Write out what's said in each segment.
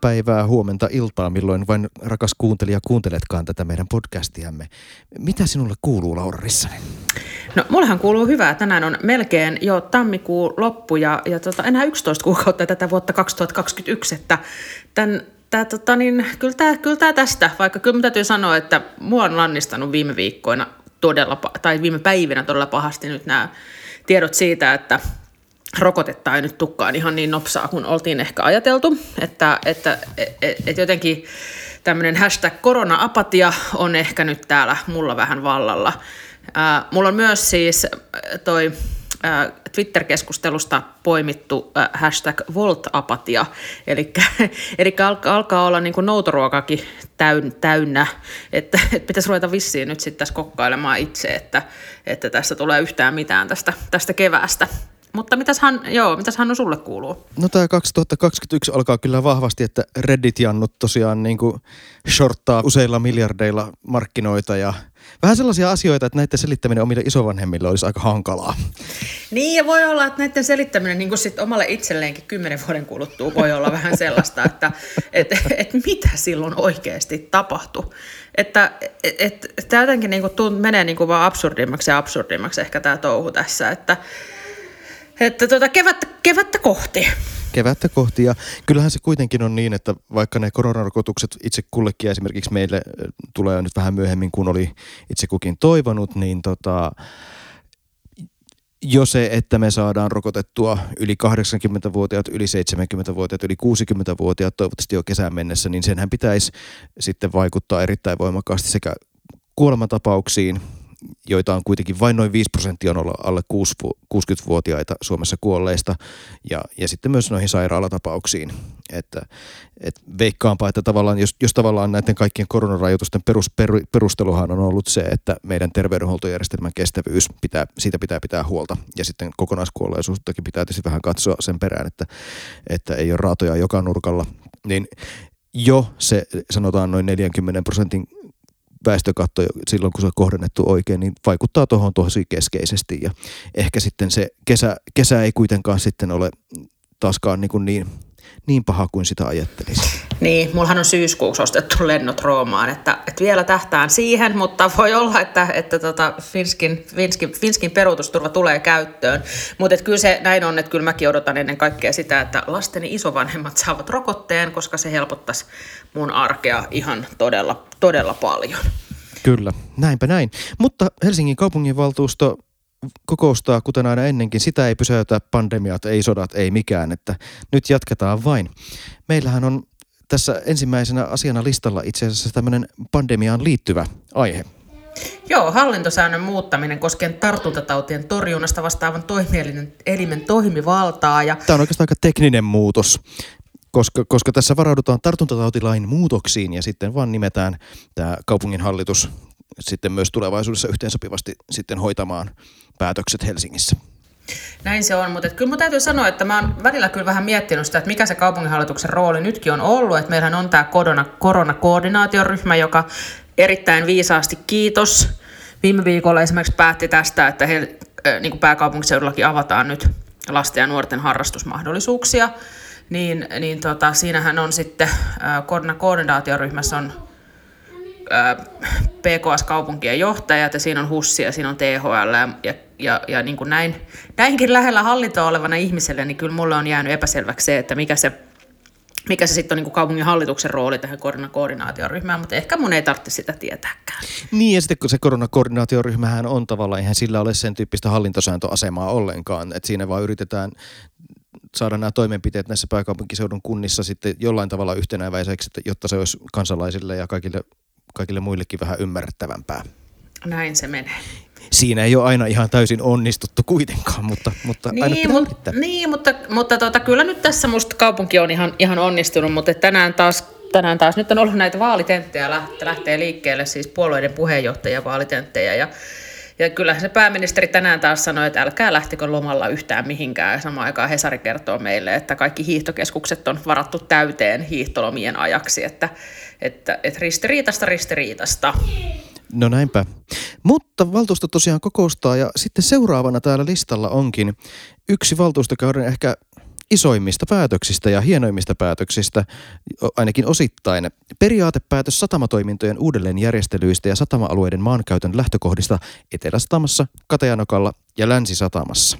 Päivää, huomenta, iltaa, milloin vain rakas kuuntelija kuunteletkaan tätä meidän podcastiamme. Mitä sinulle kuuluu, Laura Rissanen? No mullehan kuuluu hyvää. Tänään on melkein jo tammikuun loppu ja, ja tota, enää 11 kuukautta tätä vuotta 2021, että tämän Tää, tota, niin, kyllä, tää, kyllä tää tästä, vaikka kyllä täytyy sanoa, että mua on lannistanut viime viikkoina todella, tai viime päivinä todella pahasti nyt nämä tiedot siitä, että rokotetta ei nyt tukkaan ihan niin nopsaa kuin oltiin ehkä ajateltu, että, että et, et jotenkin tämmöinen hashtag korona-apatia on ehkä nyt täällä mulla vähän vallalla. Ää, mulla on myös siis toi Twitter-keskustelusta poimittu hashtag Volt-apatia, eli, eli alkaa, alkaa olla niin noutoruokakin täyn, täynnä, että, että pitäisi ruveta vissiin nyt sitten tässä kokkailemaan itse, että, että tästä tulee yhtään mitään tästä, tästä keväästä. Mutta mitäs, Han, joo, mitäs Hannu sulle kuuluu? No tämä 2021 alkaa kyllä vahvasti, että Reddit-jannut tosiaan niin kuin shorttaa useilla miljardeilla markkinoita ja vähän sellaisia asioita, että näiden selittäminen omille isovanhemmille olisi aika hankalaa. Niin ja voi olla, että näiden selittäminen niin kuin sit omalle itselleenkin kymmenen vuoden kuluttua voi olla vähän sellaista, että et, et mitä silloin oikeasti tapahtui. Että et, et, tämä jotenkin niin kuin tunt, menee niin kuin vaan absurdimmaksi ja absurdimmaksi ehkä tämä touhu tässä, että että tuota, kevättä, kevättä kohti. Kevättä kohti ja kyllähän se kuitenkin on niin, että vaikka ne koronarokotukset itse kullekin esimerkiksi meille tulee nyt vähän myöhemmin kuin oli itse kukin toivonut, niin tota, jo se, että me saadaan rokotettua yli 80-vuotiaat, yli 70-vuotiaat, yli 60-vuotiaat toivottavasti jo kesään mennessä, niin senhän pitäisi sitten vaikuttaa erittäin voimakkaasti sekä kuolematapauksiin joita on kuitenkin vain noin 5 prosenttia on alle 60-vuotiaita Suomessa kuolleista ja, ja sitten myös noihin sairaalatapauksiin. Että, et veikkaanpa, että tavallaan, jos, jos tavallaan näiden kaikkien koronarajoitusten perus, per, perusteluhan on ollut se, että meidän terveydenhuoltojärjestelmän kestävyys, pitää, siitä pitää pitää huolta ja sitten kokonaiskuolleisuuttakin pitää tietysti vähän katsoa sen perään, että, että ei ole raatoja joka nurkalla, niin jo se sanotaan noin 40 prosentin väestökatto silloin, kun se on kohdennettu oikein, niin vaikuttaa tuohon tosi keskeisesti. Ja ehkä sitten se kesä, kesä ei kuitenkaan sitten ole taaskaan niin, kuin niin niin paha kuin sitä ajattelisi. Niin, mullahan on syyskuuksi ostettu lennot Roomaan, että, että vielä tähtään siihen, mutta voi olla, että, että tota Finskin, Finskin, Finskin peruutusturva tulee käyttöön. Mutta kyllä se näin on, että kyllä mäkin odotan ennen kaikkea sitä, että lasteni isovanhemmat saavat rokotteen, koska se helpottaisi mun arkea ihan todella, todella paljon. Kyllä, näinpä näin. Mutta Helsingin kaupunginvaltuusto kokoustaa kuten aina ennenkin. Sitä ei pysäytä pandemiat, ei sodat, ei mikään, että nyt jatketaan vain. Meillähän on tässä ensimmäisenä asiana listalla itse asiassa tämmöinen pandemiaan liittyvä aihe. Joo, hallintosäännön muuttaminen koskien tartuntatautien torjunnasta vastaavan toimielimen elimen toimivaltaa. Ja... Tämä on oikeastaan aika tekninen muutos, koska, koska tässä varaudutaan tartuntatautilain muutoksiin ja sitten vaan nimetään tämä kaupunginhallitus sitten myös tulevaisuudessa yhteensopivasti sitten hoitamaan päätökset Helsingissä. Näin se on, mutta kyllä mun täytyy sanoa, että mä oon välillä kyllä vähän miettinyt sitä, että mikä se kaupunginhallituksen rooli nytkin on ollut, että meillähän on tämä korona, koronakoordinaatioryhmä, joka erittäin viisaasti kiitos. Viime viikolla esimerkiksi päätti tästä, että he, niin kuin pääkaupunkiseudullakin avataan nyt lasten ja nuorten harrastusmahdollisuuksia, niin, niin tota, siinähän on sitten koronakoordinaatioryhmässä on PKS-kaupunkien johtajat ja siinä on HUSSI ja siinä on THL ja, ja, ja niin kuin näin, näinkin lähellä hallintoa olevana ihmiselle, niin kyllä mulle on jäänyt epäselväksi se, että mikä se, mikä se sitten on niin kaupungin hallituksen rooli tähän koronakoordinaatioryhmään, mutta ehkä mun ei tarvitse sitä tietääkään. Niin ja sitten kun se koronakoordinaatioryhmähän on tavallaan, eihän sillä ole sen tyyppistä hallintosääntöasemaa ollenkaan, että siinä vaan yritetään saada nämä toimenpiteet näissä pääkaupunkiseudun kunnissa sitten jollain tavalla yhtenäväiseksi, jotta se olisi kansalaisille ja kaikille kaikille muillekin vähän ymmärrettävämpää. Näin se menee. Siinä ei ole aina ihan täysin onnistuttu kuitenkaan, mutta, mutta niin, aina mut, Niin, mutta, mutta tota, kyllä nyt tässä musta kaupunki on ihan, ihan onnistunut, mutta tänään taas, tänään taas nyt on ollut näitä vaalitenttejä, lähtee liikkeelle siis puolueiden puheenjohtajia vaalitenttejä ja ja kyllähän se pääministeri tänään taas sanoi, että älkää lähtikö lomalla yhtään mihinkään. Ja samaan aikaan Hesari kertoo meille, että kaikki hiihtokeskukset on varattu täyteen hiihtolomien ajaksi. Että, että, että ristiriitasta ristiriitasta. No näinpä. Mutta valtuusto tosiaan kokoustaa ja sitten seuraavana täällä listalla onkin yksi valtuustokauden ehkä isoimmista päätöksistä ja hienoimmista päätöksistä, ainakin osittain. Periaatepäätös satamatoimintojen uudelleenjärjestelyistä ja satama-alueiden maankäytön lähtökohdista Etelä-Satamassa, Katajanokalla ja Länsi-Satamassa.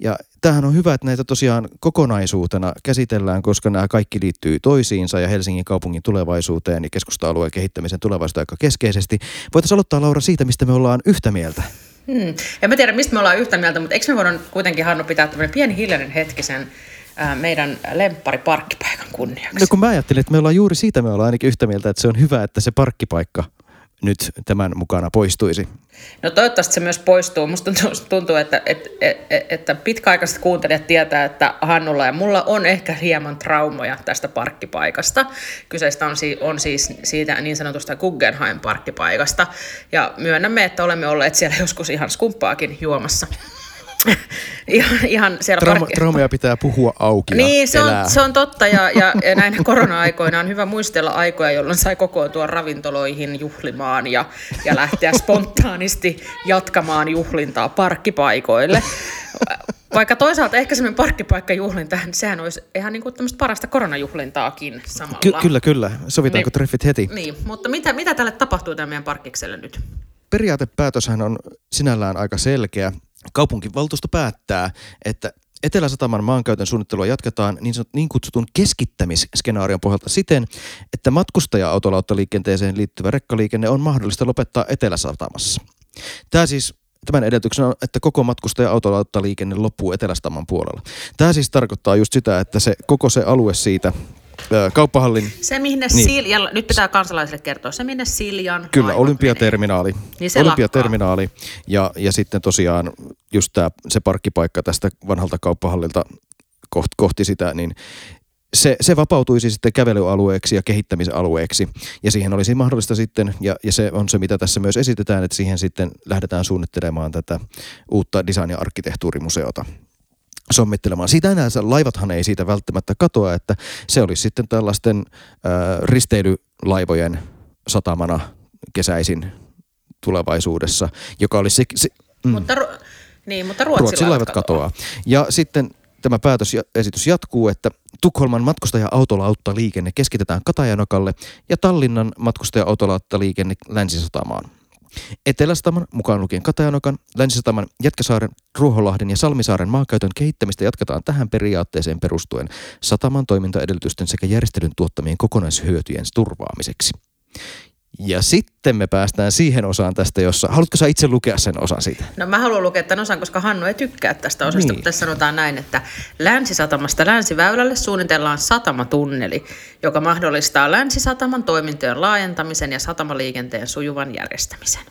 Ja tämähän on hyvä, että näitä tosiaan kokonaisuutena käsitellään, koska nämä kaikki liittyy toisiinsa ja Helsingin kaupungin tulevaisuuteen ja keskusta-alueen kehittämisen tulevaisuuteen aika keskeisesti. Voitaisiin aloittaa Laura siitä, mistä me ollaan yhtä mieltä. Hmm. En mä tiedä, mistä me ollaan yhtä mieltä, mutta eikö me voida kuitenkin, Hannu, pitää tämmöinen pieni hiljainen hetki sen meidän lemppari parkkipaikan kunniaksi? No kun mä ajattelin, että me ollaan juuri siitä me ollaan ainakin yhtä mieltä, että se on hyvä, että se parkkipaikka nyt tämän mukana poistuisi? No toivottavasti se myös poistuu. Musta tuntuu, että, että, että pitkäaikaiset kuuntelijat tietää, että Hannulla ja mulla on ehkä hieman traumoja tästä parkkipaikasta. Kyseistä on, on siis siitä niin sanotusta Guggenheim-parkkipaikasta. Ja myönnämme, että olemme olleet siellä joskus ihan skumppaakin juomassa. ihan, ihan siellä Trauma, parkki... Traumaja pitää puhua auki Niin, se on, se on totta ja, ja, ja näin korona-aikoina on hyvä muistella aikoja, jolloin sai kokoontua ravintoloihin juhlimaan ja, ja lähteä spontaanisti jatkamaan juhlintaa parkkipaikoille. Vaikka toisaalta ehkä semmoinen parkkipaikkajuhlinta, niin sehän olisi ihan niin kuin tämmöistä parasta koronajuhlintaakin samalla. Ky- kyllä, kyllä. Sovitaanko niin, treffit heti? Niin, mutta mitä, mitä tälle tapahtuu tämän meidän parkkikselle nyt? Periaatepäätöshän on sinällään aika selkeä kaupunkivaltuusto päättää, että Etelä-Sataman maankäytön suunnittelua jatketaan niin, niin kutsutun keskittämisskenaarion pohjalta siten, että matkustaja-autolauttaliikenteeseen liittyvä rekkaliikenne on mahdollista lopettaa Etelä-Satamassa. Tämä siis Tämän edellytyksenä on, että koko matkustaja-autolauttaliikenne loppuu Etelä-Sataman puolella. Tämä siis tarkoittaa just sitä, että se koko se alue siitä kauppahallin. Se, minne niin. Sil, ja nyt pitää kansalaisille kertoa, se minne Siljan Kyllä, olympiaterminaali. Niin se olympiaterminaali. Ja, ja sitten tosiaan just tää, se parkkipaikka tästä vanhalta kauppahallilta kohti, kohti sitä, niin se, se vapautuisi sitten kävelyalueeksi ja kehittämisalueeksi. Ja siihen olisi mahdollista sitten, ja, ja se on se mitä tässä myös esitetään, että siihen sitten lähdetään suunnittelemaan tätä uutta design- ja arkkitehtuurimuseota sommittelemaan. Siitä enää laivathan ei siitä välttämättä katoa, että se olisi sitten tällaisten äh, risteilylaivojen satamana kesäisin tulevaisuudessa, joka olisi se, se mm, mutta, niin, mutta Ruotsin, Ruotsin laivat katoaa. katoaa. Ja sitten tämä päätösesitys jatkuu, että Tukholman matkustaja-autolautta liikenne keskitetään Katajanokalle ja Tallinnan matkustaja-autolautta liikenne Länsisatamaan. Eteläsataman, mukaan lukien Katajanokan, Länsisataman, Jätkäsaaren, Ruoholahden ja Salmisaaren maankäytön kehittämistä jatketaan tähän periaatteeseen perustuen sataman toimintaedellytysten sekä järjestelyn tuottamien kokonaishyötyjen turvaamiseksi. Ja sitten me päästään siihen osaan tästä, jossa... Haluatko sä itse lukea sen osan siitä? No mä haluan lukea tämän osan, koska Hannu ei tykkää tästä osasta, niin. mutta tässä sanotaan näin, että Länsisatamasta Länsiväylälle suunnitellaan satamatunneli, joka mahdollistaa Länsisataman toimintojen laajentamisen ja satamaliikenteen sujuvan järjestämisen.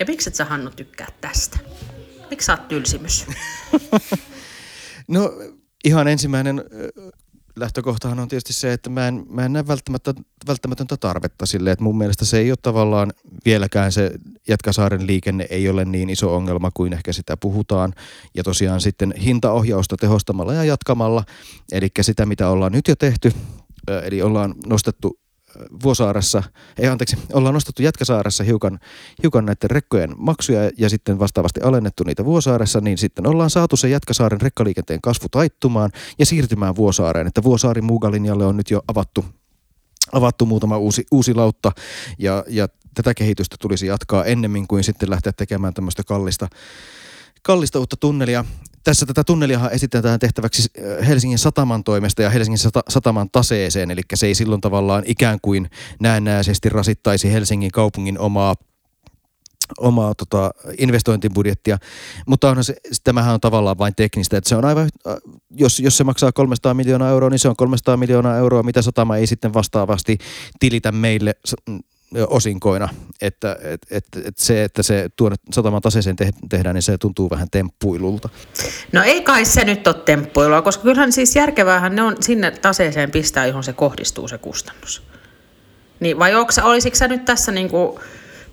Ja miksi et sä Hannu tykkää tästä? Miksi sä oot tylsimys? no ihan ensimmäinen lähtökohtahan on tietysti se, että mä en, mä en näe välttämättä, välttämätöntä tarvetta sille, että mun mielestä se ei ole tavallaan vieläkään se Jätkäsaaren liikenne ei ole niin iso ongelma kuin ehkä sitä puhutaan. Ja tosiaan sitten hintaohjausta tehostamalla ja jatkamalla, eli sitä mitä ollaan nyt jo tehty, eli ollaan nostettu Vuosaaressa, ei anteeksi, ollaan nostettu Jätkäsaaressa hiukan, hiukan näiden rekkojen maksuja ja sitten vastaavasti alennettu niitä Vuosaaressa, niin sitten ollaan saatu se Jätkäsaaren rekkaliikenteen kasvu taittumaan ja siirtymään Vuosaareen, että Vuosaari Muugalinjalle on nyt jo avattu avattu muutama uusi, uusi lautta ja, ja tätä kehitystä tulisi jatkaa ennemmin kuin sitten lähteä tekemään tämmöistä kallista, kallista uutta tunnelia. Tässä tätä tunneliahan esitetään tehtäväksi äh, Helsingin sataman toimesta ja Helsingin sataman taseeseen, eli se ei silloin tavallaan ikään kuin näennäisesti rasittaisi Helsingin kaupungin omaa omaa tota, investointibudjettia, mutta onhan se, tämähän on tavallaan vain teknistä, että se on aivan, äh, jos, jos se maksaa 300 miljoonaa euroa, niin se on 300 miljoonaa euroa, mitä satama ei sitten vastaavasti tilitä meille osinkoina, että et, et, et se, että se tuonne sataman taseeseen te, tehdään, niin se tuntuu vähän temppuilulta. No ei kai se nyt ole temppuilua, koska kyllähän siis järkeväähän ne on sinne taseeseen pistää, johon se kohdistuu se kustannus. Niin, vai onko, olisiko sä nyt tässä niinku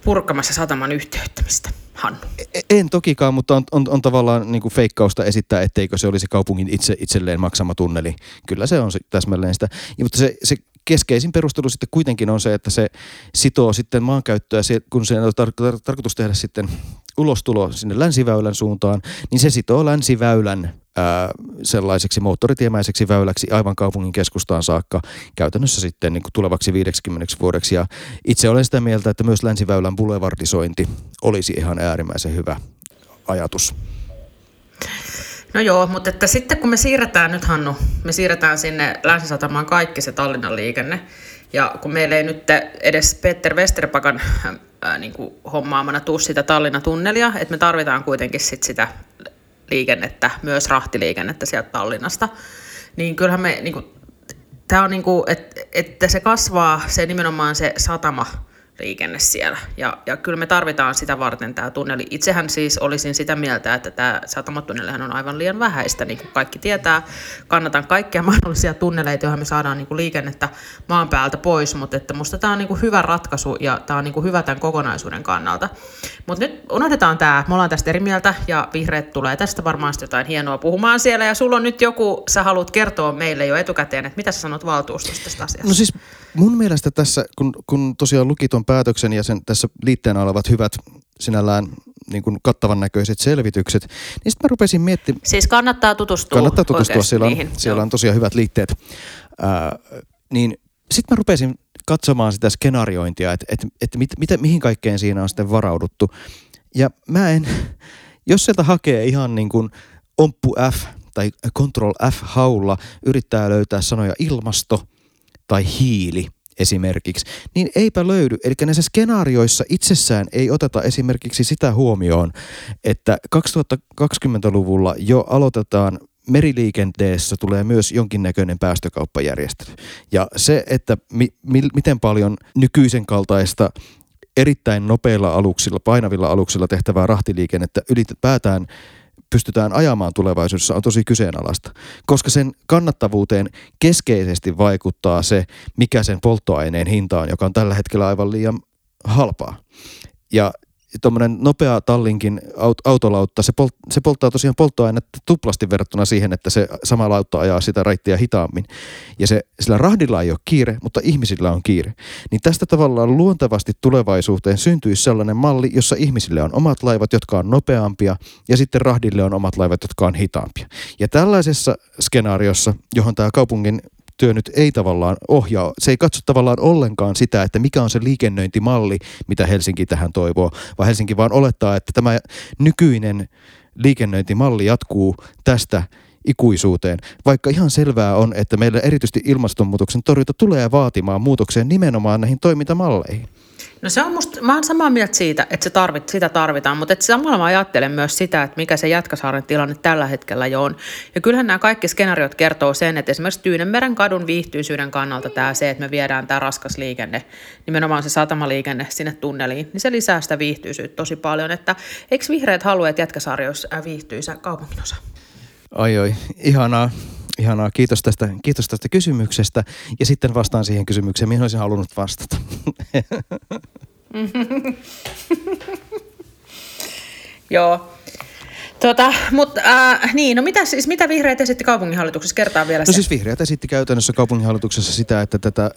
purkamassa sataman yhteyttämistä, Hannu? E, en tokikaan, mutta on, on, on tavallaan niin kuin feikkausta esittää, etteikö se olisi kaupungin itse itselleen maksama tunneli. Kyllä se on se, täsmälleen sitä. Ja, mutta se, se keskeisin perustelu sitten kuitenkin on se, että se sitoo sitten maankäyttöä, kun se on tar- tar- tarkoitus tehdä sitten ulostulo sinne länsiväylän suuntaan, niin se sitoo länsiväylän ää, sellaiseksi moottoritiemäiseksi väyläksi aivan kaupungin keskustaan saakka käytännössä sitten niin kuin tulevaksi 50 vuodeksi. Ja itse olen sitä mieltä, että myös länsiväylän boulevardisointi olisi ihan äärimmäisen hyvä ajatus. No joo, mutta että sitten kun me siirretään nyt Hannu, me siirretään sinne Länsisatamaan kaikki se Tallinnan liikenne, ja kun meillä ei nyt edes Peter Westerpakan ää, niin kuin hommaamana tuu sitä Tallinnan tunnelia, että me tarvitaan kuitenkin sit sitä liikennettä, myös rahtiliikennettä sieltä Tallinnasta, niin kyllähän me, niin kuin, tämä on niin kuin, että, että se kasvaa se nimenomaan se satama, liikenne siellä. Ja, ja kyllä me tarvitaan sitä varten tämä tunneli. Itsehän siis olisin sitä mieltä, että tämä satamatunnelihan on aivan liian vähäistä. Niin kuin kaikki tietää, kannatan kaikkia mahdollisia tunneleita, joihin me saadaan niin kuin liikennettä maan päältä pois, mutta että musta tämä on niin kuin hyvä ratkaisu ja tämä on niin kuin hyvä tämän kokonaisuuden kannalta. Mutta nyt unohdetaan tämä, me ollaan tästä eri mieltä ja vihreät tulee tästä varmaan jotain hienoa puhumaan siellä ja sulla on nyt joku, sä haluat kertoa meille jo etukäteen, että mitä sä sanot valtuustosta tästä asiasta? No siis mun mielestä tässä, kun, kun tosiaan luki tuon päätöksen ja sen tässä liitteenä olevat hyvät sinällään niin kuin kattavan näköiset selvitykset, niin sitten mä rupesin miettimään. Siis kannattaa tutustua Kannattaa tutustua, siellä on, niihin. siellä on tosiaan hyvät liitteet. Ää, niin sitten mä rupesin katsomaan sitä skenaariointia, että et, et mit, mit, mihin kaikkeen siinä on sitten varauduttu. Ja mä en, jos sieltä hakee ihan niin kuin omppu F tai Control F haulla, yrittää löytää sanoja ilmasto tai hiili, esimerkiksi, niin eipä löydy. Eli näissä skenaarioissa itsessään ei oteta esimerkiksi sitä huomioon, että 2020-luvulla jo aloitetaan meriliikenteessä tulee myös jonkinnäköinen päästökauppajärjestely. Ja se, että mi- mi- miten paljon nykyisen kaltaista erittäin nopeilla aluksilla, painavilla aluksilla tehtävää rahtiliikennettä ylipäätään pystytään ajamaan tulevaisuudessa on tosi kyseenalaista, koska sen kannattavuuteen keskeisesti vaikuttaa se, mikä sen polttoaineen hinta on, joka on tällä hetkellä aivan liian halpaa. Ja tuommoinen nopea tallinkin autolautta, se, polt, se polttaa tosiaan polttoainetta tuplasti verrattuna siihen, että se sama lautta ajaa sitä raittia hitaammin. Ja se, sillä rahdilla ei ole kiire, mutta ihmisillä on kiire. Niin tästä tavallaan luontevasti tulevaisuuteen syntyisi sellainen malli, jossa ihmisille on omat laivat, jotka on nopeampia, ja sitten rahdille on omat laivat, jotka on hitaampia. Ja tällaisessa skenaariossa, johon tämä kaupungin työ nyt ei tavallaan ohjaa, se ei katso tavallaan ollenkaan sitä, että mikä on se liikennöintimalli, mitä Helsinki tähän toivoo, vaan Helsinki vaan olettaa, että tämä nykyinen liikennöintimalli jatkuu tästä ikuisuuteen, vaikka ihan selvää on, että meillä erityisesti ilmastonmuutoksen torjunta tulee vaatimaan muutokseen nimenomaan näihin toimintamalleihin. No se on musta, mä oon samaa mieltä siitä, että se tarvit, sitä tarvitaan, mutta että samalla mä ajattelen myös sitä, että mikä se Jätkäsaaren tilanne tällä hetkellä jo on. Ja kyllähän nämä kaikki skenaariot kertoo sen, että esimerkiksi Tyynenmeren kadun viihtyisyyden kannalta tämä se, että me viedään tämä raskas liikenne, nimenomaan se satamaliikenne sinne tunneliin, niin se lisää sitä viihtyisyyttä tosi paljon. Että eikö vihreät halua, että Jätkäsaari olisi viihtyisä kaupunginosa? Ai oi, ihanaa. Ihanaa, kiitos tästä, kiitos tästä kysymyksestä. Ja sitten vastaan siihen kysymykseen, mihin olisin halunnut vastata. Joo. Tota, mutta äh, niin, no mitä, siis, mitä vihreät esitti kaupunginhallituksessa? Kertaa vielä No siis vihreät esitti käytännössä kaupunginhallituksessa sitä, että tätä äh,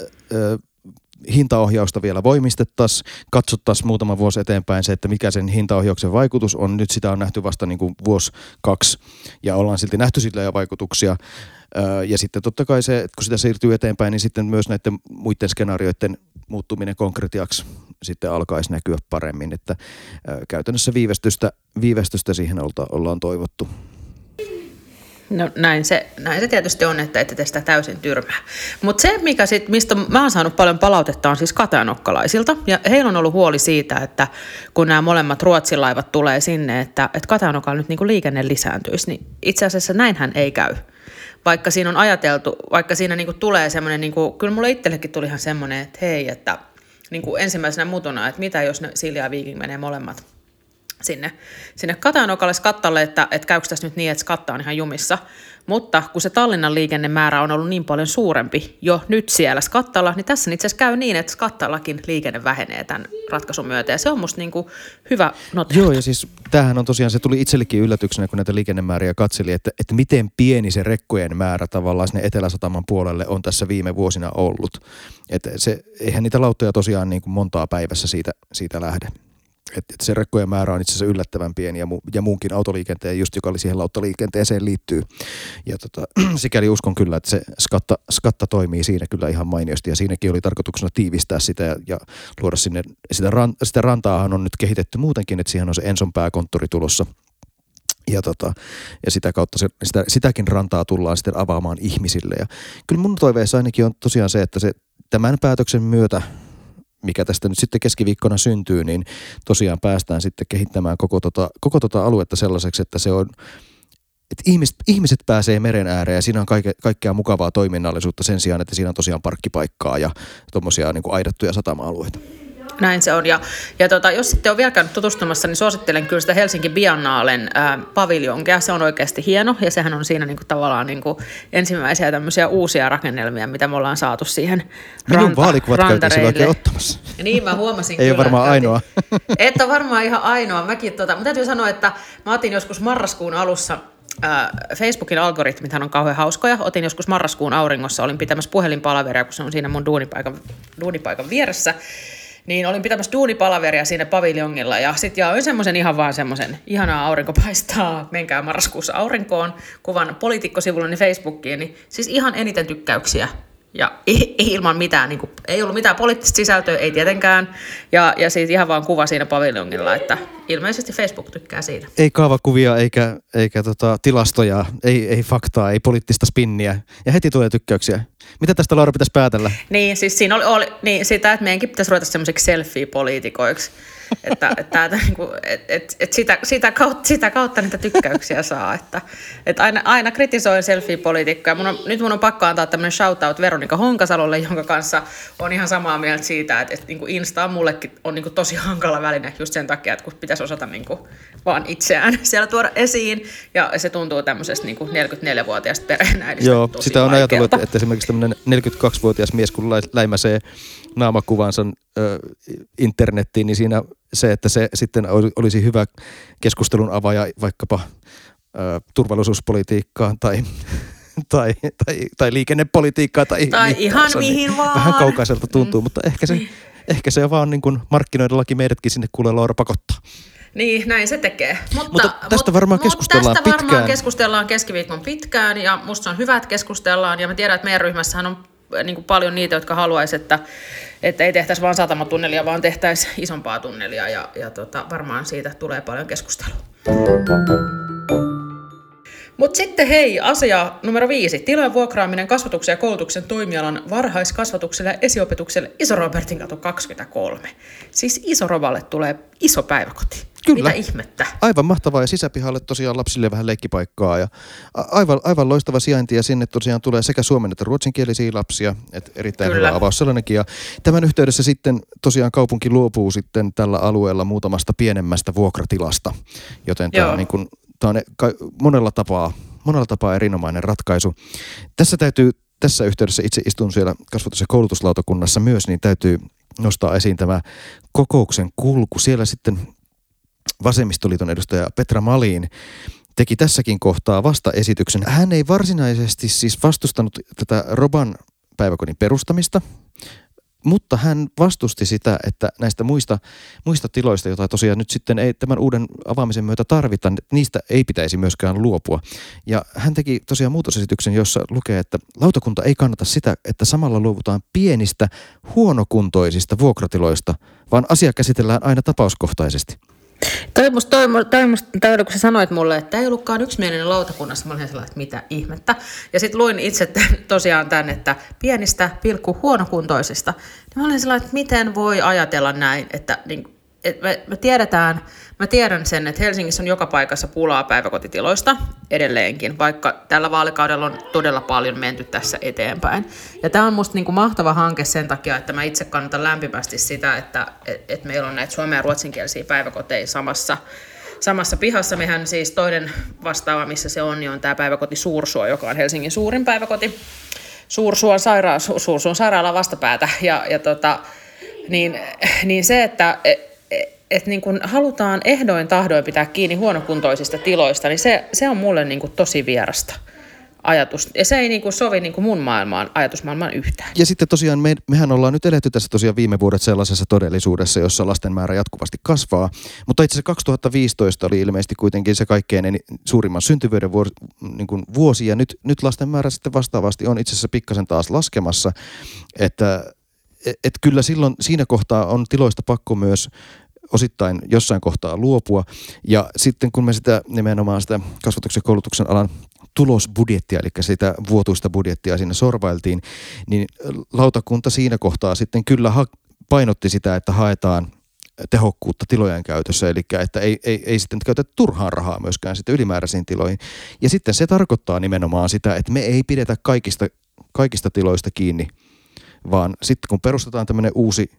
hintaohjausta vielä voimistettaisiin, katsottaisiin muutama vuosi eteenpäin se, että mikä sen hintaohjauksen vaikutus on. Nyt sitä on nähty vasta niin kuin vuosi, kaksi ja ollaan silti nähty sillä jo vaikutuksia. Ja sitten totta kai se, että kun sitä siirtyy eteenpäin, niin sitten myös näiden muiden skenaarioiden muuttuminen konkretiaksi sitten alkaisi näkyä paremmin. Että käytännössä viivästystä, viivästystä siihen ollaan toivottu. No näin se, näin se tietysti on, että ette sitä täysin tyrmää. Mutta se, mikä sit, mistä mä oon saanut paljon palautetta, on siis kateanokkalaisilta. Ja heillä on ollut huoli siitä, että kun nämä molemmat Ruotsin laivat tulee sinne, että, että Kateanokalla nyt niinku liikenne lisääntyisi, niin itse asiassa näinhän ei käy. Vaikka siinä on ajateltu, vaikka siinä niinku tulee semmoinen, niinku, kyllä mulle itsellekin tuli ihan semmoinen, että hei, että niinku ensimmäisenä mutuna, että mitä jos ne Silja ja Viking menee molemmat sinne, sinne Katanokalle kattalle, että, että käykö tässä nyt niin, että katta on ihan jumissa, Mutta kun se Tallinnan liikennemäärä on ollut niin paljon suurempi jo nyt siellä Skattalla, niin tässä itse asiassa käy niin, että Skattallakin liikenne vähenee tämän ratkaisun myötä. Ja se on musta niin kuin hyvä noteerata. Joo, ja siis tämähän on tosiaan, se tuli itsellekin yllätyksenä, kun näitä liikennemääriä katseli, että, että miten pieni se rekkojen määrä tavallaan sinne Etelä-Sataman puolelle on tässä viime vuosina ollut. Että se, eihän niitä lauttoja tosiaan niin kuin montaa päivässä siitä, siitä lähde. Että et se rekkojen määrä on itse asiassa yllättävän pieni ja, mu, ja muunkin autoliikenteen, just joka oli siihen lauttaliikenteeseen liittyy. Ja tota, sikäli uskon kyllä, että se skatta, skatta toimii siinä kyllä ihan mainiosti ja siinäkin oli tarkoituksena tiivistää sitä ja, ja luoda sinne, sitä, ran, sitä rantaahan on nyt kehitetty muutenkin, että siihen on se Enson pääkonttori tulossa ja, tota, ja sitä kautta se, sitä, sitäkin rantaa tullaan sitten avaamaan ihmisille. Ja kyllä mun toiveessa ainakin on tosiaan se, että se tämän päätöksen myötä mikä tästä nyt sitten keskiviikkona syntyy, niin tosiaan päästään sitten kehittämään koko tota, koko tota aluetta sellaiseksi, että se on, että ihmiset, ihmiset pääsee meren ääreen ja siinä on kaike, kaikkea mukavaa toiminnallisuutta sen sijaan, että siinä on tosiaan parkkipaikkaa ja tuommoisia niin aidattuja satama-alueita. Näin se on. Ja, ja tota, jos sitten on vielä käynyt tutustumassa, niin suosittelen kyllä sitä Helsinki Biannaalen äh, paviljonkia. Se on oikeasti hieno ja sehän on siinä niinku, tavallaan niinku, ensimmäisiä tämmöisiä uusia rakennelmia, mitä me ollaan saatu siihen Minun ranta, vaalikuvat käytiin oikein ottamassa. Ja niin mä huomasin Ei kyllä, ole varmaan ainoa. Että on varmaan ihan ainoa. Mäkin, tota, mutta täytyy sanoa, että mä otin joskus marraskuun alussa Facebookin algoritmithan on kauhean hauskoja. Otin joskus marraskuun auringossa, olin pitämässä puhelinpalaveria, kun se on siinä mun duunipaikan, duunipaikan vieressä niin olin pitämässä duunipalaveria siinä paviljongilla ja sitten jaoin semmoisen ihan vaan semmoisen, ihanaa aurinko paistaa, menkää marraskuussa aurinkoon, kuvan poliitikkosivullani Facebookiin, niin siis ihan eniten tykkäyksiä ja ei ilman mitään, niin kuin, ei ollut mitään poliittista sisältöä, ei tietenkään. Ja, ja siitä ihan vaan kuva siinä paviljongilla, että ilmeisesti Facebook tykkää siitä. Ei kaavakuvia eikä, eikä tota, tilastoja, ei, ei faktaa, ei poliittista spinniä. Ja heti tulee tykkäyksiä. Mitä tästä Laura pitäisi päätellä? Niin, siis siinä oli, oli niin sitä, että meidänkin pitäisi ruveta semmoisiksi selfie-poliitikoiksi että, että, niin kuin, et, et, et sitä, sitä, kautta, sitä kautta niitä tykkäyksiä saa. Että, että aina, aina kritisoin selfie-politiikkaa. Mun on, nyt mun on pakko antaa tämmöinen shoutout Veronika Honkasalolle, jonka kanssa on ihan samaa mieltä siitä, että, että niin kuin Insta on mullekin on niin kuin tosi hankala väline just sen takia, että kun pitäisi osata niin kuin vaan itseään siellä tuoda esiin. Ja se tuntuu tämmöisestä niin kuin 44-vuotiaasta perheenäidistä Joo, sitä on ajatellut, että esimerkiksi tämmöinen 42-vuotias mies, kun läimäsee naamakuvansa ö, internettiin, niin siinä se, että se sitten olisi hyvä keskustelun avaaja vaikkapa ö, turvallisuuspolitiikkaan tai tai, tai, tai liikennepolitiikkaa. Tai, tai niin, ihan se mihin vaan. Vähän kaukaiselta tuntuu, mm. mutta ehkä se, niin. ehkä se vaan niin kuin markkinoidellakin meidätkin sinne kuulee Laura pakottaa. Niin, näin se tekee. Mutta, mutta tästä varmaan keskustellaan tästä pitkään. varmaan keskustellaan keskiviikon pitkään ja musta se on hyvä, että keskustellaan. Ja mä tiedän, että meidän ryhmässähän on niin kuin paljon niitä, jotka haluaisivat, että, että ei tehtäisi vain satamatunnelia, vaan tehtäisiin isompaa tunnelia ja, ja tota, varmaan siitä tulee paljon keskustelua. Mutta sitten hei, asia numero viisi. Tilojen vuokraaminen kasvatuksen ja koulutuksen toimialan varhaiskasvatukselle ja esiopetukselle Iso-Robertin katu 23. Siis Iso-Rovalle tulee iso päiväkoti. Kyllä. Mitä ihmettä? Aivan mahtavaa ja sisäpihalle tosiaan lapsille vähän leikkipaikkaa ja aivan, aivan loistava sijainti ja sinne tosiaan tulee sekä suomen että ruotsinkielisiä lapsia, että erittäin Kyllä. hyvä avaus sellainenkin. Ja tämän yhteydessä sitten tosiaan kaupunki luopuu sitten tällä alueella muutamasta pienemmästä vuokratilasta, joten tämä on, niin kuin, tämä on monella tapaa, monella tapaa erinomainen ratkaisu. Tässä täytyy tässä yhteydessä itse istun siellä kasvatus- ja koulutuslautakunnassa myös, niin täytyy nostaa esiin tämä kokouksen kulku. Siellä sitten vasemmistoliiton edustaja Petra Malin teki tässäkin kohtaa vastaesityksen. Hän ei varsinaisesti siis vastustanut tätä Roban päiväkodin perustamista, mutta hän vastusti sitä, että näistä muista, muista tiloista, joita tosiaan nyt sitten ei tämän uuden avaamisen myötä tarvita, niistä ei pitäisi myöskään luopua. Ja hän teki tosiaan muutosesityksen, jossa lukee, että lautakunta ei kannata sitä, että samalla luovutaan pienistä, huonokuntoisista vuokratiloista, vaan asia käsitellään aina tapauskohtaisesti. Toi musta, toi, toi musta, toi, kun sä sanoit mulle, että ei ollutkaan yksimielinen lautakunnassa, mä olin sellainen, että mitä ihmettä. Ja sitten luin itse tosiaan tämän, että pienistä, pilkku, huonokuntoisista. Niin mä olin sellainen, että miten voi ajatella näin, että niin, et me, me tiedetään, mä tiedän sen, että Helsingissä on joka paikassa pulaa päiväkotitiloista edelleenkin, vaikka tällä vaalikaudella on todella paljon menty tässä eteenpäin. Ja tämä on musta niinku mahtava hanke sen takia, että mä itse kannatan lämpimästi sitä, että et, et meillä on näitä suomen ja ruotsinkielisiä päiväkoteja samassa, samassa pihassa. Mehän siis toinen vastaava, missä se on, niin on tämä päiväkoti Suursuo, joka on Helsingin suurin päiväkoti. Suursuon, saira- Suursuon sairaala vastapäätä. Ja, ja tota, niin, niin se, että et, niin kun halutaan ehdoin tahdoin pitää kiinni huonokuntoisista tiloista, niin se, se on mulle niin kuin tosi vierasta ajatus. Ja se ei niin kuin sovi niin kuin mun maailmaan, ajatusmaailmaan yhtään. Ja sitten tosiaan me, mehän ollaan nyt eletty tässä tosiaan viime vuodet sellaisessa todellisuudessa, jossa lasten määrä jatkuvasti kasvaa. Mutta itse asiassa 2015 oli ilmeisesti kuitenkin se kaikkein suurimman syntyvyyden vuosi, niin kuin vuosi. Ja nyt, nyt lasten määrä sitten vastaavasti on itse asiassa pikkasen taas laskemassa. Että et, et kyllä silloin siinä kohtaa on tiloista pakko myös osittain jossain kohtaa luopua. Ja sitten kun me sitä nimenomaan sitä kasvatuksen koulutuksen alan tulosbudjettia, eli sitä vuotuista budjettia siinä sorvailtiin, niin lautakunta siinä kohtaa sitten kyllä ha- painotti sitä, että haetaan tehokkuutta tilojen käytössä, eli että ei, ei, ei sitten käytetä turhaan rahaa myöskään sitten ylimääräisiin tiloihin. Ja sitten se tarkoittaa nimenomaan sitä, että me ei pidetä kaikista, kaikista tiloista kiinni, vaan sitten kun perustetaan tämmöinen uusi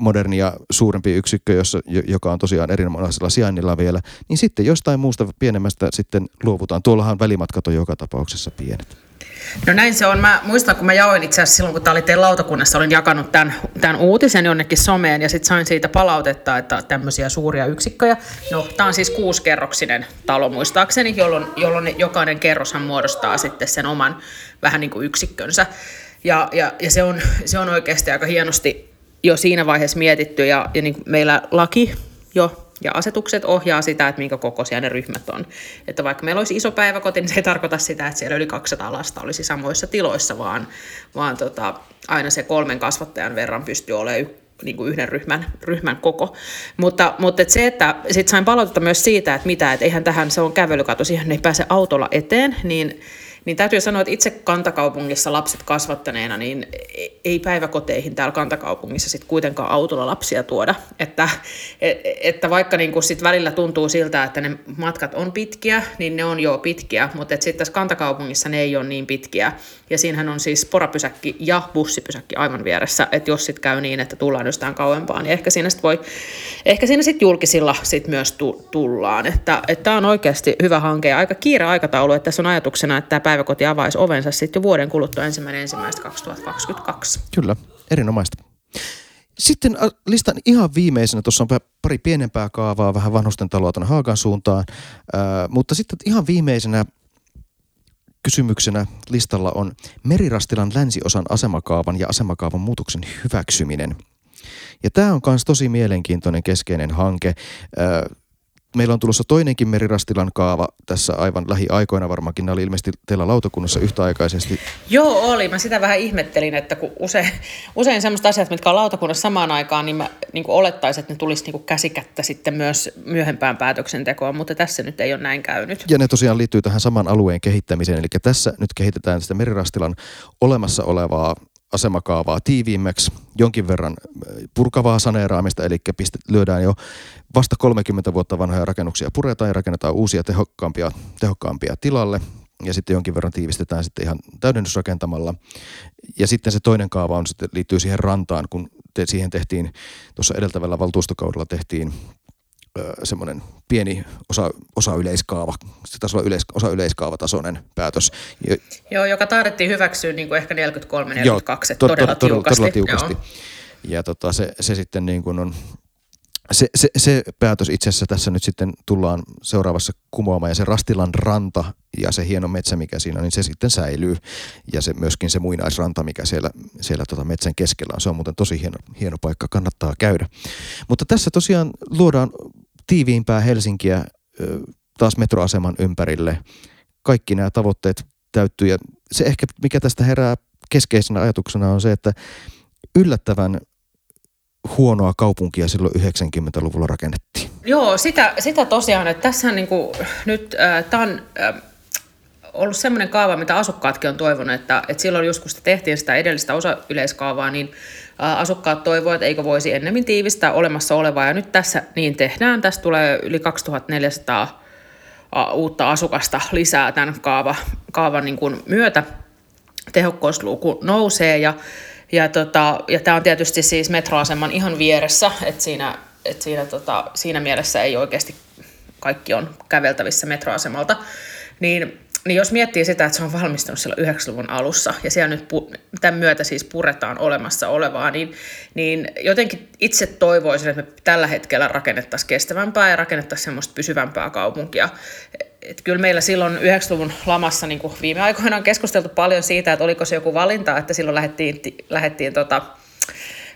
moderni ja suurempi yksikkö, jossa, joka on tosiaan erinomaisella sijainnilla vielä, niin sitten jostain muusta pienemmästä sitten luovutaan. Tuollahan välimatkat on joka tapauksessa pienet. No näin se on. Mä muistan, kun mä jaoin itse asiassa silloin, kun tämä oli teidän lautakunnassa, olin jakanut tämän, tämän uutisen jonnekin someen ja sitten sain siitä palautetta, että tämmöisiä suuria yksikköjä. No, tämä on siis kuusikerroksinen talo muistaakseni, jolloin, jolloin jokainen kerroshan muodostaa sitten sen oman vähän niin kuin yksikkönsä. Ja, ja, ja se, on, se on oikeasti aika hienosti jo siinä vaiheessa mietitty ja, ja niin meillä laki jo ja asetukset ohjaa sitä, että minkä kokoisia ne ryhmät on. Että vaikka meillä olisi iso päiväkoti, niin se ei tarkoita sitä, että siellä yli 200 lasta olisi samoissa tiloissa, vaan, vaan tota, aina se kolmen kasvattajan verran pystyy olemaan niin kuin yhden ryhmän, ryhmän koko. Mutta, mutta et se, että sit sain palautetta myös siitä, että mitä, että eihän tähän, se on kävelykato, siihen ei pääse autolla eteen, niin niin täytyy sanoa, että itse kantakaupungissa lapset kasvattaneena, niin ei päiväkoteihin täällä kantakaupungissa sit kuitenkaan autolla lapsia tuoda. Että, että vaikka niin kuin sit välillä tuntuu siltä, että ne matkat on pitkiä, niin ne on jo pitkiä, mutta sitten tässä kantakaupungissa ne ei ole niin pitkiä. Ja siinähän on siis porapysäkki ja bussipysäkki aivan vieressä, että jos sitten käy niin, että tullaan jostain kauempaa, niin ehkä siinä sitten voi, ehkä siinä sitten julkisilla sit myös tu- tullaan. Että tämä on oikeasti hyvä hanke ja aika kiire aikataulu, että tässä on ajatuksena, että tämä päiväkoti avaisi ovensa sitten jo vuoden kuluttua ensimmäinen ensimmäistä 2022. Kyllä, erinomaista. Sitten äh, listan ihan viimeisenä, tuossa on pari pienempää kaavaa, vähän vanhusten taloa tuonne Haagan suuntaan, äh, mutta sitten ihan viimeisenä kysymyksenä listalla on Merirastilan länsiosan asemakaavan ja asemakaavan muutoksen hyväksyminen. Ja tämä on myös tosi mielenkiintoinen keskeinen hanke. Äh, meillä on tulossa toinenkin Merirastilan kaava tässä aivan lähiaikoina varmaankin. Ne oli ilmeisesti teillä lautakunnassa yhtäaikaisesti. Joo, oli. Mä sitä vähän ihmettelin, että kun usein, usein sellaiset asiat, mitkä on lautakunnassa samaan aikaan, niin mä niin olettaisin, että ne tulisi niin käsikättä sitten myös myöhempään päätöksentekoon, mutta tässä nyt ei ole näin käynyt. Ja ne tosiaan liittyy tähän saman alueen kehittämiseen, eli tässä nyt kehitetään sitä Merirastilan olemassa olevaa asemakaavaa tiiviimmäksi, jonkin verran äh, purkavaa saneeraamista, eli pistet, lyödään jo vasta 30 vuotta vanhoja rakennuksia puretaan ja rakennetaan uusia tehokkaampia, tehokkaampia tilalle ja sitten jonkin verran tiivistetään sitten ihan täydennysrakentamalla. Ja sitten se toinen kaava on sitten, liittyy siihen rantaan, kun te, siihen tehtiin, tuossa edeltävällä valtuustokaudella tehtiin semmoinen pieni osa, osa yleiskaava, se taisi olla yleis, osa yleiskaavatasoinen päätös. Joo, joka taidettiin hyväksyä niin kuin ehkä 43-42, todella, to, todella, todella tiukasti. Joo. Ja tota, se, se sitten niin kuin on se, se, se päätös itse asiassa tässä nyt sitten tullaan seuraavassa kumoamaan ja se Rastilan ranta ja se hieno metsä, mikä siinä on, niin se sitten säilyy. Ja se, myöskin se muinaisranta, mikä siellä, siellä tota metsän keskellä on. Se on muuten tosi hieno, hieno paikka, kannattaa käydä. Mutta tässä tosiaan luodaan tiiviimpää Helsinkiä taas metroaseman ympärille. Kaikki nämä tavoitteet täyttyy ja se ehkä mikä tästä herää keskeisenä ajatuksena on se, että yllättävän huonoa kaupunkia silloin 90-luvulla rakennettiin. Joo, sitä, sitä tosiaan, että tässä niin nyt äh, tämä on äh, ollut semmoinen kaava, mitä asukkaatkin on toivonut, että, että silloin joskus tehtiin sitä edellistä osa yleiskaavaa, niin asukkaat toivoivat, että eikö voisi ennemmin tiivistää olemassa olevaa, ja nyt tässä niin tehdään. Tässä tulee yli 2400 äh, uutta asukasta lisää tämän kaava, kaavan niin kuin myötä. Tehokkuusluku nousee, ja ja, tota, ja tämä on tietysti siis metroaseman ihan vieressä, että siinä, et siinä, tota, siinä mielessä ei oikeasti kaikki on käveltävissä metroasemalta, niin niin jos miettii sitä, että se on valmistunut silloin 90-luvun alussa ja siellä nyt pu- tämän myötä siis puretaan olemassa olevaa, niin, niin jotenkin itse toivoisin, että me tällä hetkellä rakennettaisiin kestävämpää ja rakennettaisiin semmoista pysyvämpää kaupunkia. Et kyllä meillä silloin 90-luvun lamassa niin kuin viime aikoina on keskusteltu paljon siitä, että oliko se joku valinta, että silloin lähdettiin, lähdettiin tota,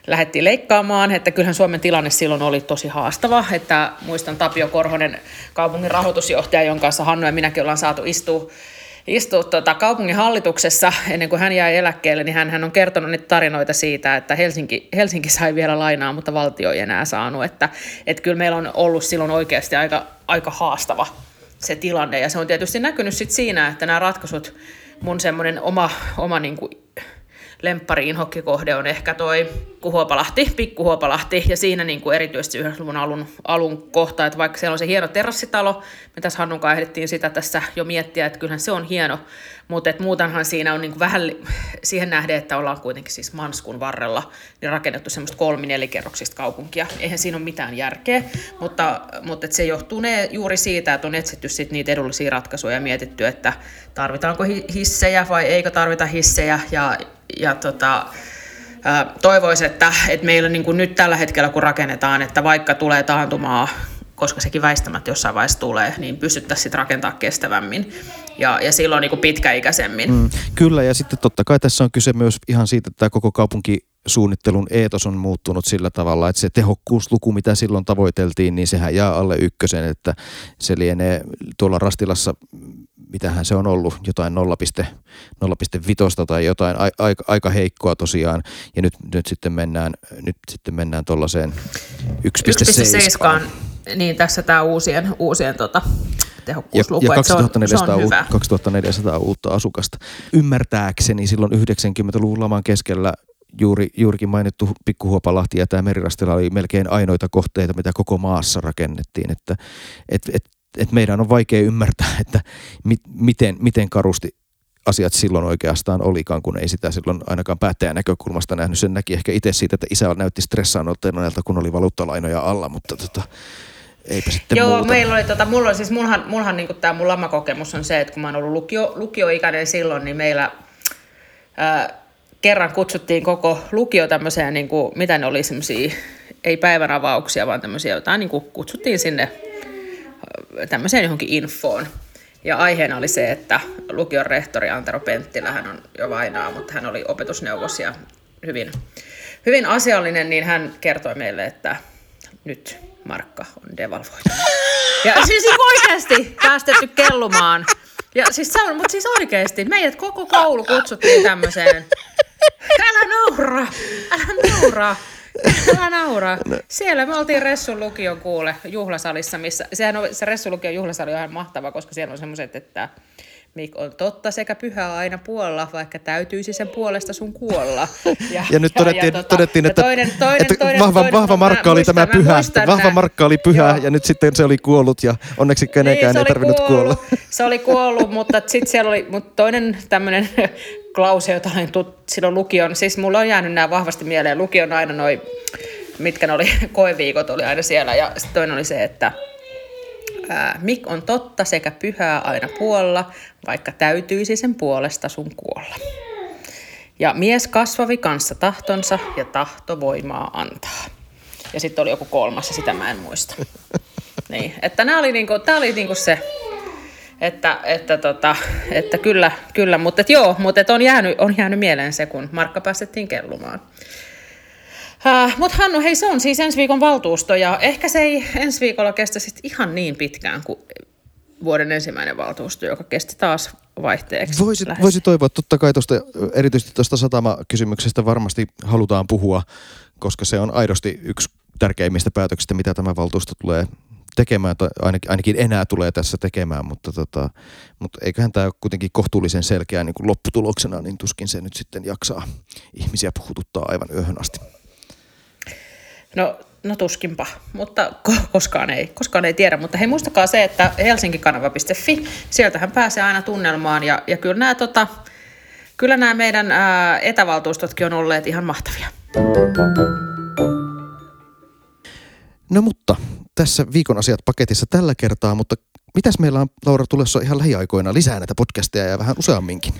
lähdettiin leikkaamaan, että kyllähän Suomen tilanne silloin oli tosi haastava, että muistan Tapio Korhonen, kaupungin rahoitusjohtaja, jonka kanssa Hannu ja minäkin ollaan saatu istua istua tuota kaupungin hallituksessa ennen kuin hän jäi eläkkeelle, niin hän, hän on kertonut niitä tarinoita siitä, että Helsinki, Helsinki sai vielä lainaa, mutta valtio ei enää saanut. Että, että kyllä meillä on ollut silloin oikeasti aika, aika haastava se tilanne. Ja se on tietysti näkynyt sit siinä, että nämä ratkaisut, mun semmoinen oma, oma niin kuin lemppari inhokkikohde on ehkä toi Kuhuopalahti, Pikkuhuopalahti, ja siinä niin kuin erityisesti 90-luvun alun, alun kohta, että vaikka siellä on se hieno terassitalo, me tässä Hannun ehdittiin sitä tässä jo miettiä, että kyllähän se on hieno, mutta et muutenhan siinä on niin kuin vähän siihen nähden, että ollaan kuitenkin siis Manskun varrella niin rakennettu semmoista kolmi-nelikerroksista kaupunkia. Eihän siinä ole mitään järkeä, mutta, mutta et se johtuu ne juuri siitä, että on etsitty sit niitä edullisia ratkaisuja ja mietitty, että tarvitaanko hissejä vai eikö tarvita hissejä. Ja, ja tota, toivoisin, että, että meillä niin kuin nyt tällä hetkellä kun rakennetaan, että vaikka tulee taantumaa koska sekin väistämättä jossain vaiheessa tulee, niin pystyttäisiin rakentamaan kestävämmin ja, ja silloin niin kuin pitkäikäisemmin. Mm, kyllä, ja sitten totta kai tässä on kyse myös ihan siitä, että tämä koko kaupunki suunnittelun eetos on muuttunut sillä tavalla, että se tehokkuusluku, mitä silloin tavoiteltiin, niin sehän jää alle ykkösen, että se lienee tuolla Rastilassa, mitähän se on ollut, jotain 0,5 tai jotain aika, aika heikkoa tosiaan, ja nyt, nyt sitten mennään, nyt sitten mennään tuollaiseen 1,7. Niin, tässä tämä uusien, uusien tota, tehokkuusluku. Ja, ja 2400, se on, se on hyvä. 2400 uutta asukasta. Ymmärtääkseni silloin 90-luvun laman keskellä juuri, juurikin mainittu Pikkuhuopalahti ja tämä Merirastila oli melkein ainoita kohteita, mitä koko maassa rakennettiin. Että et, et, et meidän on vaikea ymmärtää, että mi, miten, miten karusti asiat silloin oikeastaan olikaan, kun ei sitä silloin ainakaan päättäjän näkökulmasta nähnyt. Sen näki ehkä itse siitä, että isä näytti stressaanotteelta, kun oli valuuttalainoja alla, mutta tota, eipä sitten Joo, muuta. meillä oli, tota, mulla, siis mulhan, mulhan niin tämä mun lamakokemus on se, että kun mä oon ollut lukio, lukioikäinen silloin, niin meillä ää, kerran kutsuttiin koko lukio tämmöiseen, niin kuin, mitä ne oli semmoisia, ei päivän avauksia, vaan tämmöisiä jotain, niin kuin kutsuttiin sinne tämmöiseen johonkin infoon. Ja aiheena oli se, että lukion rehtori Antero Penttilä, hän on jo vainaa, mutta hän oli opetusneuvos ja hyvin, hyvin asiallinen, niin hän kertoi meille, että nyt markka on devalvoitu. Ja siis niin oikeasti päästetty kellumaan. Ja siis se on, mutta siis oikeasti, meidät koko koulu kutsuttiin tämmöiseen. Älä naura, älä naura. Älä naura. No. Siellä me oltiin Ressun lukion kuule juhlasalissa, missä, sehän on, se Ressun lukion juhlasali on ihan mahtava, koska siellä on semmoiset, että Mik on totta sekä pyhä aina puolella, vaikka täytyisi sen puolesta sun kuolla. Ja, ja nyt todettiin, ja, tota, todettiin että, toinen, toinen, että toinen, vahva, toinen, vahva markka oli tämä pyhä. Vahva markka oli pyhä Joo. ja nyt sitten se oli kuollut ja onneksi kenenkään niin, ei tarvinnut kuollut. kuolla. Se oli kuollut, mutta sitten siellä oli mutta toinen tämmöinen klause, jota olin tut, silloin lukion. Siis mulla on jäänyt nämä vahvasti mieleen. Lukion aina noin, mitkä ne oli, koeviikot oli aina siellä. Ja sitten toinen oli se, että ää, Mik on totta sekä pyhää aina puolella, vaikka täytyisi sen puolesta sun kuolla. Ja mies kasvavi kanssa tahtonsa ja tahto voimaa antaa. Ja sitten oli joku kolmas ja sitä mä en muista. Niin, että nämä oli niinku, tää oli niinku se, että, että, tota, että kyllä, kyllä, mutta et joo, mutta et on, jäänyt, on jäänyt mieleen se, kun Markka päästettiin kellumaan. Uh, Mutta Hannu, hei se on siis ensi viikon valtuusto ja ehkä se ei ensi viikolla kestä sit ihan niin pitkään kuin vuoden ensimmäinen valtuusto, joka kesti taas vaihteeksi. Voisi, voisi toivoa, totta kai tosta, erityisesti tuosta satamakysymyksestä varmasti halutaan puhua, koska se on aidosti yksi tärkeimmistä päätöksistä, mitä tämä valtuusto tulee tekemään, tai ainakin, ainakin enää tulee tässä tekemään, mutta, tota, mutta eiköhän tämä kuitenkin kohtuullisen selkeä niin kuin lopputuloksena, niin tuskin se nyt sitten jaksaa ihmisiä puhututtaa aivan yöhön asti. No, no tuskinpa, mutta koskaan ei, koskaan ei tiedä. Mutta hei, muistakaa se, että helsinkikanava.fi, sieltähän pääsee aina tunnelmaan. Ja, ja kyllä, nämä, tota, kyllä nämä meidän ää, etävaltuustotkin on olleet ihan mahtavia. No mutta tässä viikon asiat paketissa tällä kertaa, mutta mitäs meillä on Laura tulossa ihan lähiaikoina lisää näitä podcasteja ja vähän useamminkin?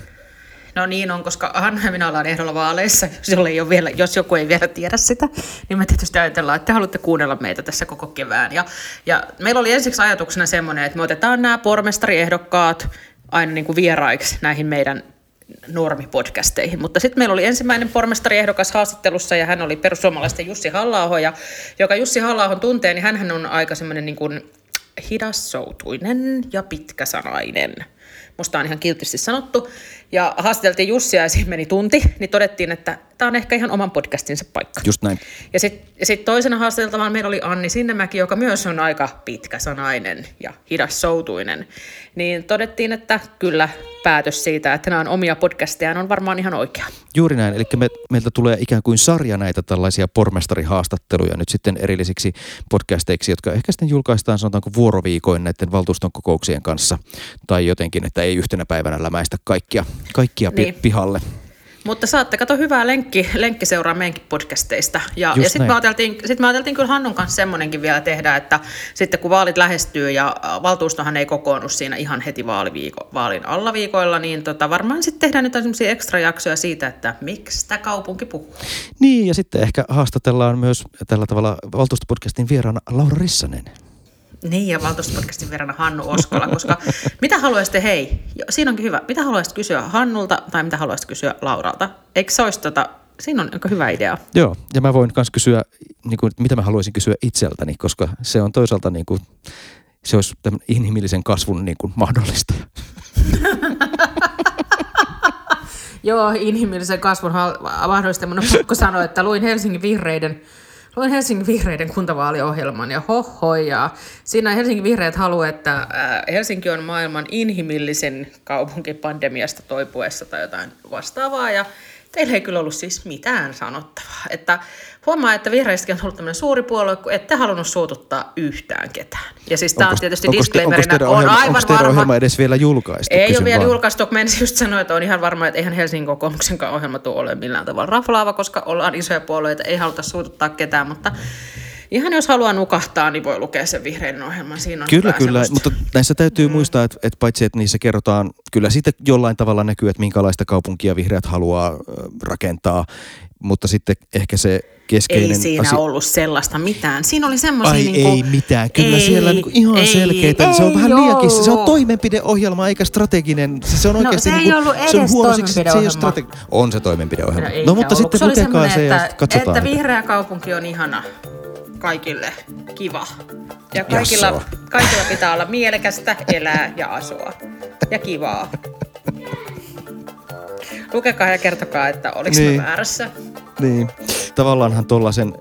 No niin on, koska Hanna ja minä ollaan ehdolla vaaleissa, jos, ei ole vielä, jos joku ei vielä tiedä sitä, niin me tietysti ajatellaan, että te haluatte kuunnella meitä tässä koko kevään. Ja, ja meillä oli ensiksi ajatuksena semmoinen, että me otetaan nämä pormestariehdokkaat aina niin kuin vieraiksi näihin meidän normipodcasteihin. Mutta sitten meillä oli ensimmäinen pormestariehdokas haastattelussa ja hän oli perussuomalaisten Jussi halla ja joka Jussi halla tuntee, niin hän on aika semmoinen niin kuin hidassoutuinen ja pitkäsanainen. Musta on ihan kiltisti sanottu. Ja haastateltiin Jussia ja siinä meni tunti, niin todettiin, että tämä on ehkä ihan oman podcastinsa paikka. Just näin. Ja sitten sit toisena haastateltavana meillä oli Anni Sinnemäki, joka myös on aika pitkäsanainen ja hidassoutuinen. Niin todettiin, että kyllä päätös siitä, että nämä on omia podcasteja, on varmaan ihan oikea. Juuri näin, eli me, meiltä tulee ikään kuin sarja näitä tällaisia pormestarihaastatteluja nyt sitten erillisiksi podcasteiksi, jotka ehkä sitten julkaistaan sanotaanko vuoroviikoin näiden valtuuston kokouksien kanssa. Tai jotenkin, että ei yhtenä päivänä lämäistä kaikkia, kaikkia niin. pihalle. Mutta saatte kato hyvää lenkki, lenkki seuraa meidänkin podcasteista. Ja, ja sitten me, ajateltiin, sit me ajateltiin kyllä Hannun kanssa semmoinenkin vielä tehdä, että sitten kun vaalit lähestyy ja valtuustohan ei kokoonnu siinä ihan heti vaaliviiko, vaalin alla viikoilla, niin tota, varmaan sitten tehdään jotain semmoisia ekstra jaksoja siitä, että miksi tämä kaupunki puhuu. Niin ja sitten ehkä haastatellaan myös tällä tavalla valtuustopodcastin vieraana Laura Rissanen. Niin, ja valtuustopodcastin verran Hannu Oskola, koska mitä haluaisitte, hei, siinä onkin hyvä, mitä haluaisit kysyä Hannulta tai mitä haluaisit kysyä Lauralta? Eikö se olisi tota, siinä on aika hyvä idea. Joo, ja mä voin myös kysyä, niin kuin, mitä mä haluaisin kysyä itseltäni, koska se on toisaalta niin kuin, se olisi tämän inhimillisen kasvun niin kuin, mahdollista. Joo, inhimillisen kasvun mahdollista. Mun on pakko sanoa, että luin Helsingin vihreiden Luin Helsingin vihreiden kuntavaaliohjelman ja hohoja. Siinä Helsingin vihreät haluaa, että äh, Helsinki on maailman inhimillisen kaupunki pandemiasta toipuessa tai jotain vastaavaa. Ja teillä ei kyllä ollut siis mitään sanottavaa. Että huomaa, että vihreistäkin on tullut tämmöinen suuri puolue, kun ette halunnut suututtaa yhtään ketään. Ja siis tämä on tietysti onko, disclaimerina. Onko on aivan onko varma. ohjelma edes vielä julkaistu? Ei ole vielä vaan. julkaistu, kun just sanoa, että on ihan varma, että eihän Helsingin kokoomuksen ohjelma tule ole millään tavalla raflaava, koska ollaan isoja puolueita, ei haluta suututtaa ketään, mutta ihan jos haluaa nukahtaa, niin voi lukea sen vihreiden ohjelman. Siinä on kyllä, kyllä, mutta näissä täytyy mm. muistaa, että, että paitsi että niissä kerrotaan, kyllä siitä jollain tavalla näkyy, että minkälaista kaupunkia vihreät haluaa rakentaa, mutta sitten ehkä se keskeinen Ei siinä asia... ollut sellaista mitään. Siinä oli semmoisia... Ai niin kuin, ei mitään. Kyllä ei, siellä niin ihan ei, selkeitä. Ei, se on vähän liiakin. Se on toimenpideohjelma eikä strateginen. Se on oikeasti no, se niin kuin, ei ollut se on huono siksi, se ei ole strategi- On se toimenpideohjelma. No, no mutta sitten se lukekaa se ja että, katsotaan. Että vihreä kaupunki on ihana kaikille kiva. Ja kaikilla, kaikilla pitää olla mielekästä elää ja asua. Ja kivaa. Lukekaa ja kertokaa, että oliko niin. väärässä. Niin. Tavallaanhan tuollaisen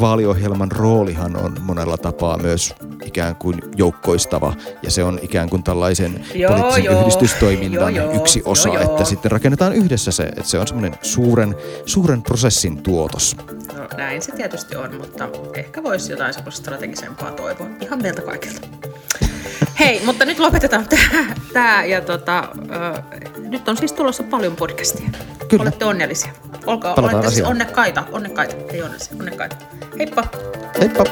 vaaliohjelman roolihan on monella tapaa myös ikään kuin joukkoistava ja se on ikään kuin tällaisen joo, poliittisen joo. yhdistystoiminnan joo, yksi osa, joo, joo. että sitten rakennetaan yhdessä se, että se on semmoinen suuren, suuren prosessin tuotos. No näin se tietysti on, mutta ehkä voisi jotain semmoista strategisempaa toivoa ihan meiltä kaikilta. Hei, mutta nyt lopetetaan tämä. Ja tota, äh, nyt on siis tulossa paljon podcastia. Kyllä. Olette onnellisia. Olkaa, Palataan olette siis onnekkaita. Onnekkaita, ei onnellisia, onnekkaita. Heippa! Heippa!